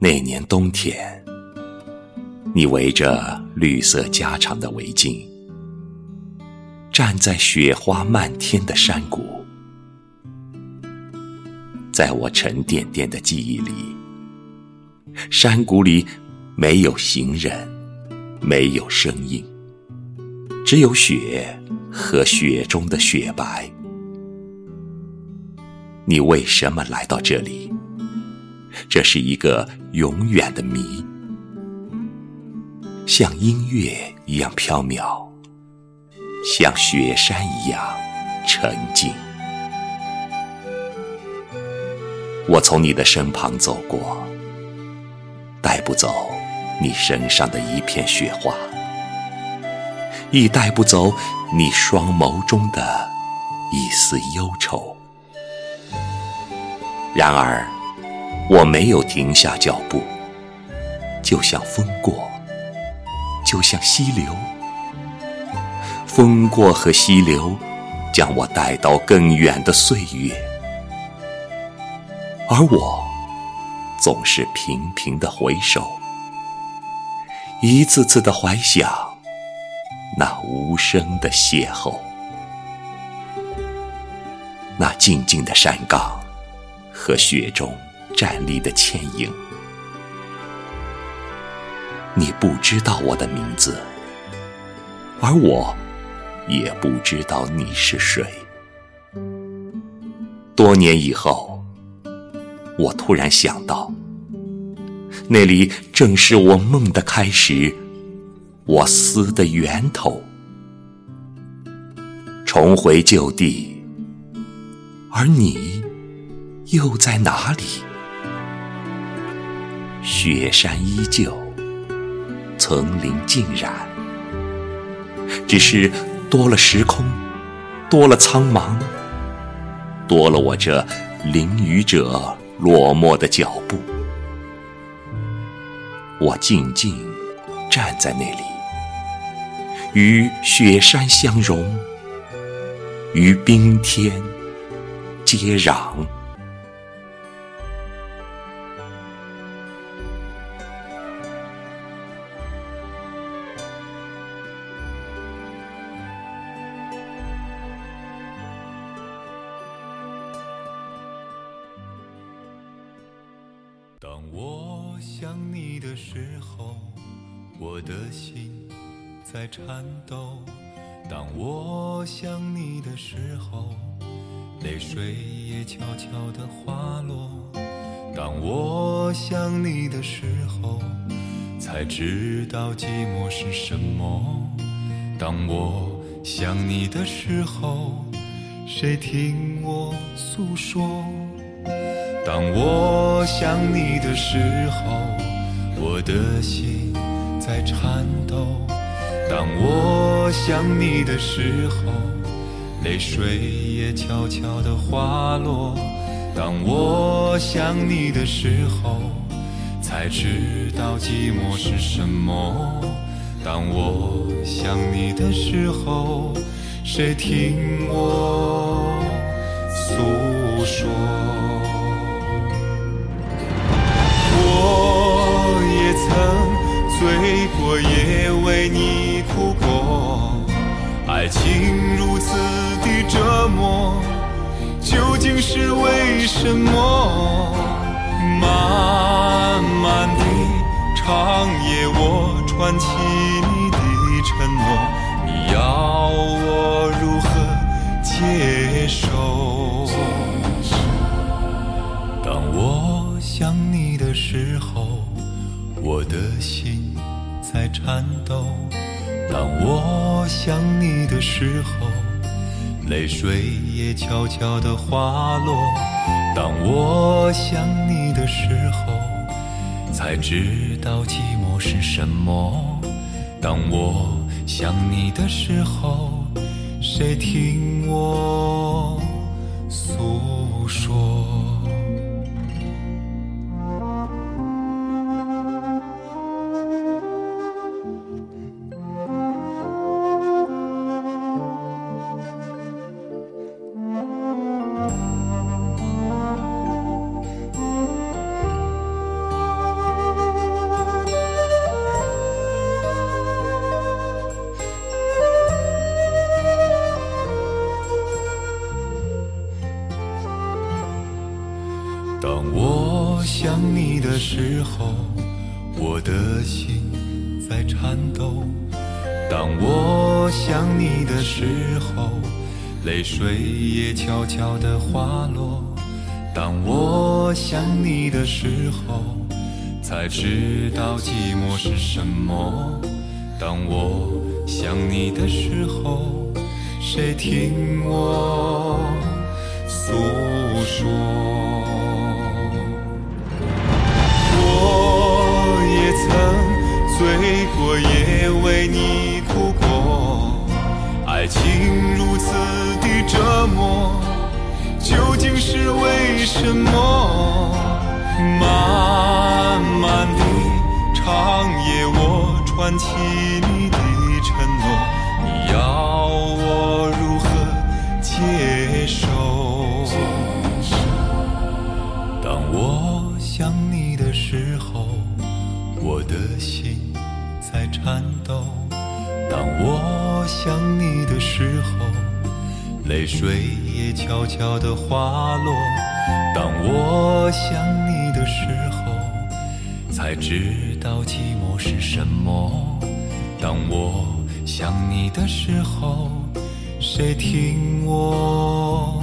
那年冬天，你围着绿色加长的围巾，站在雪花漫天的山谷，在我沉甸甸的记忆里，山谷里没有行人，没有声音，只有雪和雪中的雪白。你为什么来到这里？这是一个永远的谜，像音乐一样飘渺，像雪山一样沉静。我从你的身旁走过，带不走你身上的一片雪花，亦带不走你双眸中的一丝忧愁。然而，我没有停下脚步，就像风过，就像溪流。风过和溪流，将我带到更远的岁月，而我总是频频的回首，一次次的怀想那无声的邂逅，那静静的山岗。和雪中站立的倩影，你不知道我的名字，而我也不知道你是谁。多年以后，我突然想到，那里正是我梦的开始，我思的源头。重回旧地，而你。又在哪里？雪山依旧，层林尽染，只是多了时空，多了苍茫，多了我这淋雨者落寞的脚步。我静静站在那里，与雪山相融，与冰天接壤。当我想你的时候，我的心在颤抖；当我想你的时候，泪水也悄悄地滑落；当我想你的时候，才知道寂寞是什么；当我想你的时候，谁听我诉说？当我想你的时候，我的心在颤抖；当我想你的时候，泪水也悄悄地滑落；当我想你的时候，才知道寂寞是什么；当我想你的时候，谁听我诉说？也曾醉过，也为你哭过。爱情如此的折磨，究竟是为什么？漫漫的长夜，我串起你的承诺，你要我如何接受？在颤抖。当我想你的时候，泪水也悄悄地滑落。当我想你的时候，才知道寂寞是什么。当我想你的时候，谁听我诉说？我想你的时候，我的心在颤抖；当我想你的时候，泪水也悄悄地滑落；当我想你的时候，才知道寂寞是什么；当我想你的时候，谁听我诉说？我也为你哭过，爱情如此的折磨，究竟是为什么？漫漫的长夜，我串起你的承诺，你要我如何接受？当我想你的时候，我的心。在颤抖。当我想你的时候，泪水也悄悄地滑落。当我想你的时候，才知道寂寞是什么。当我想你的时候，谁听我？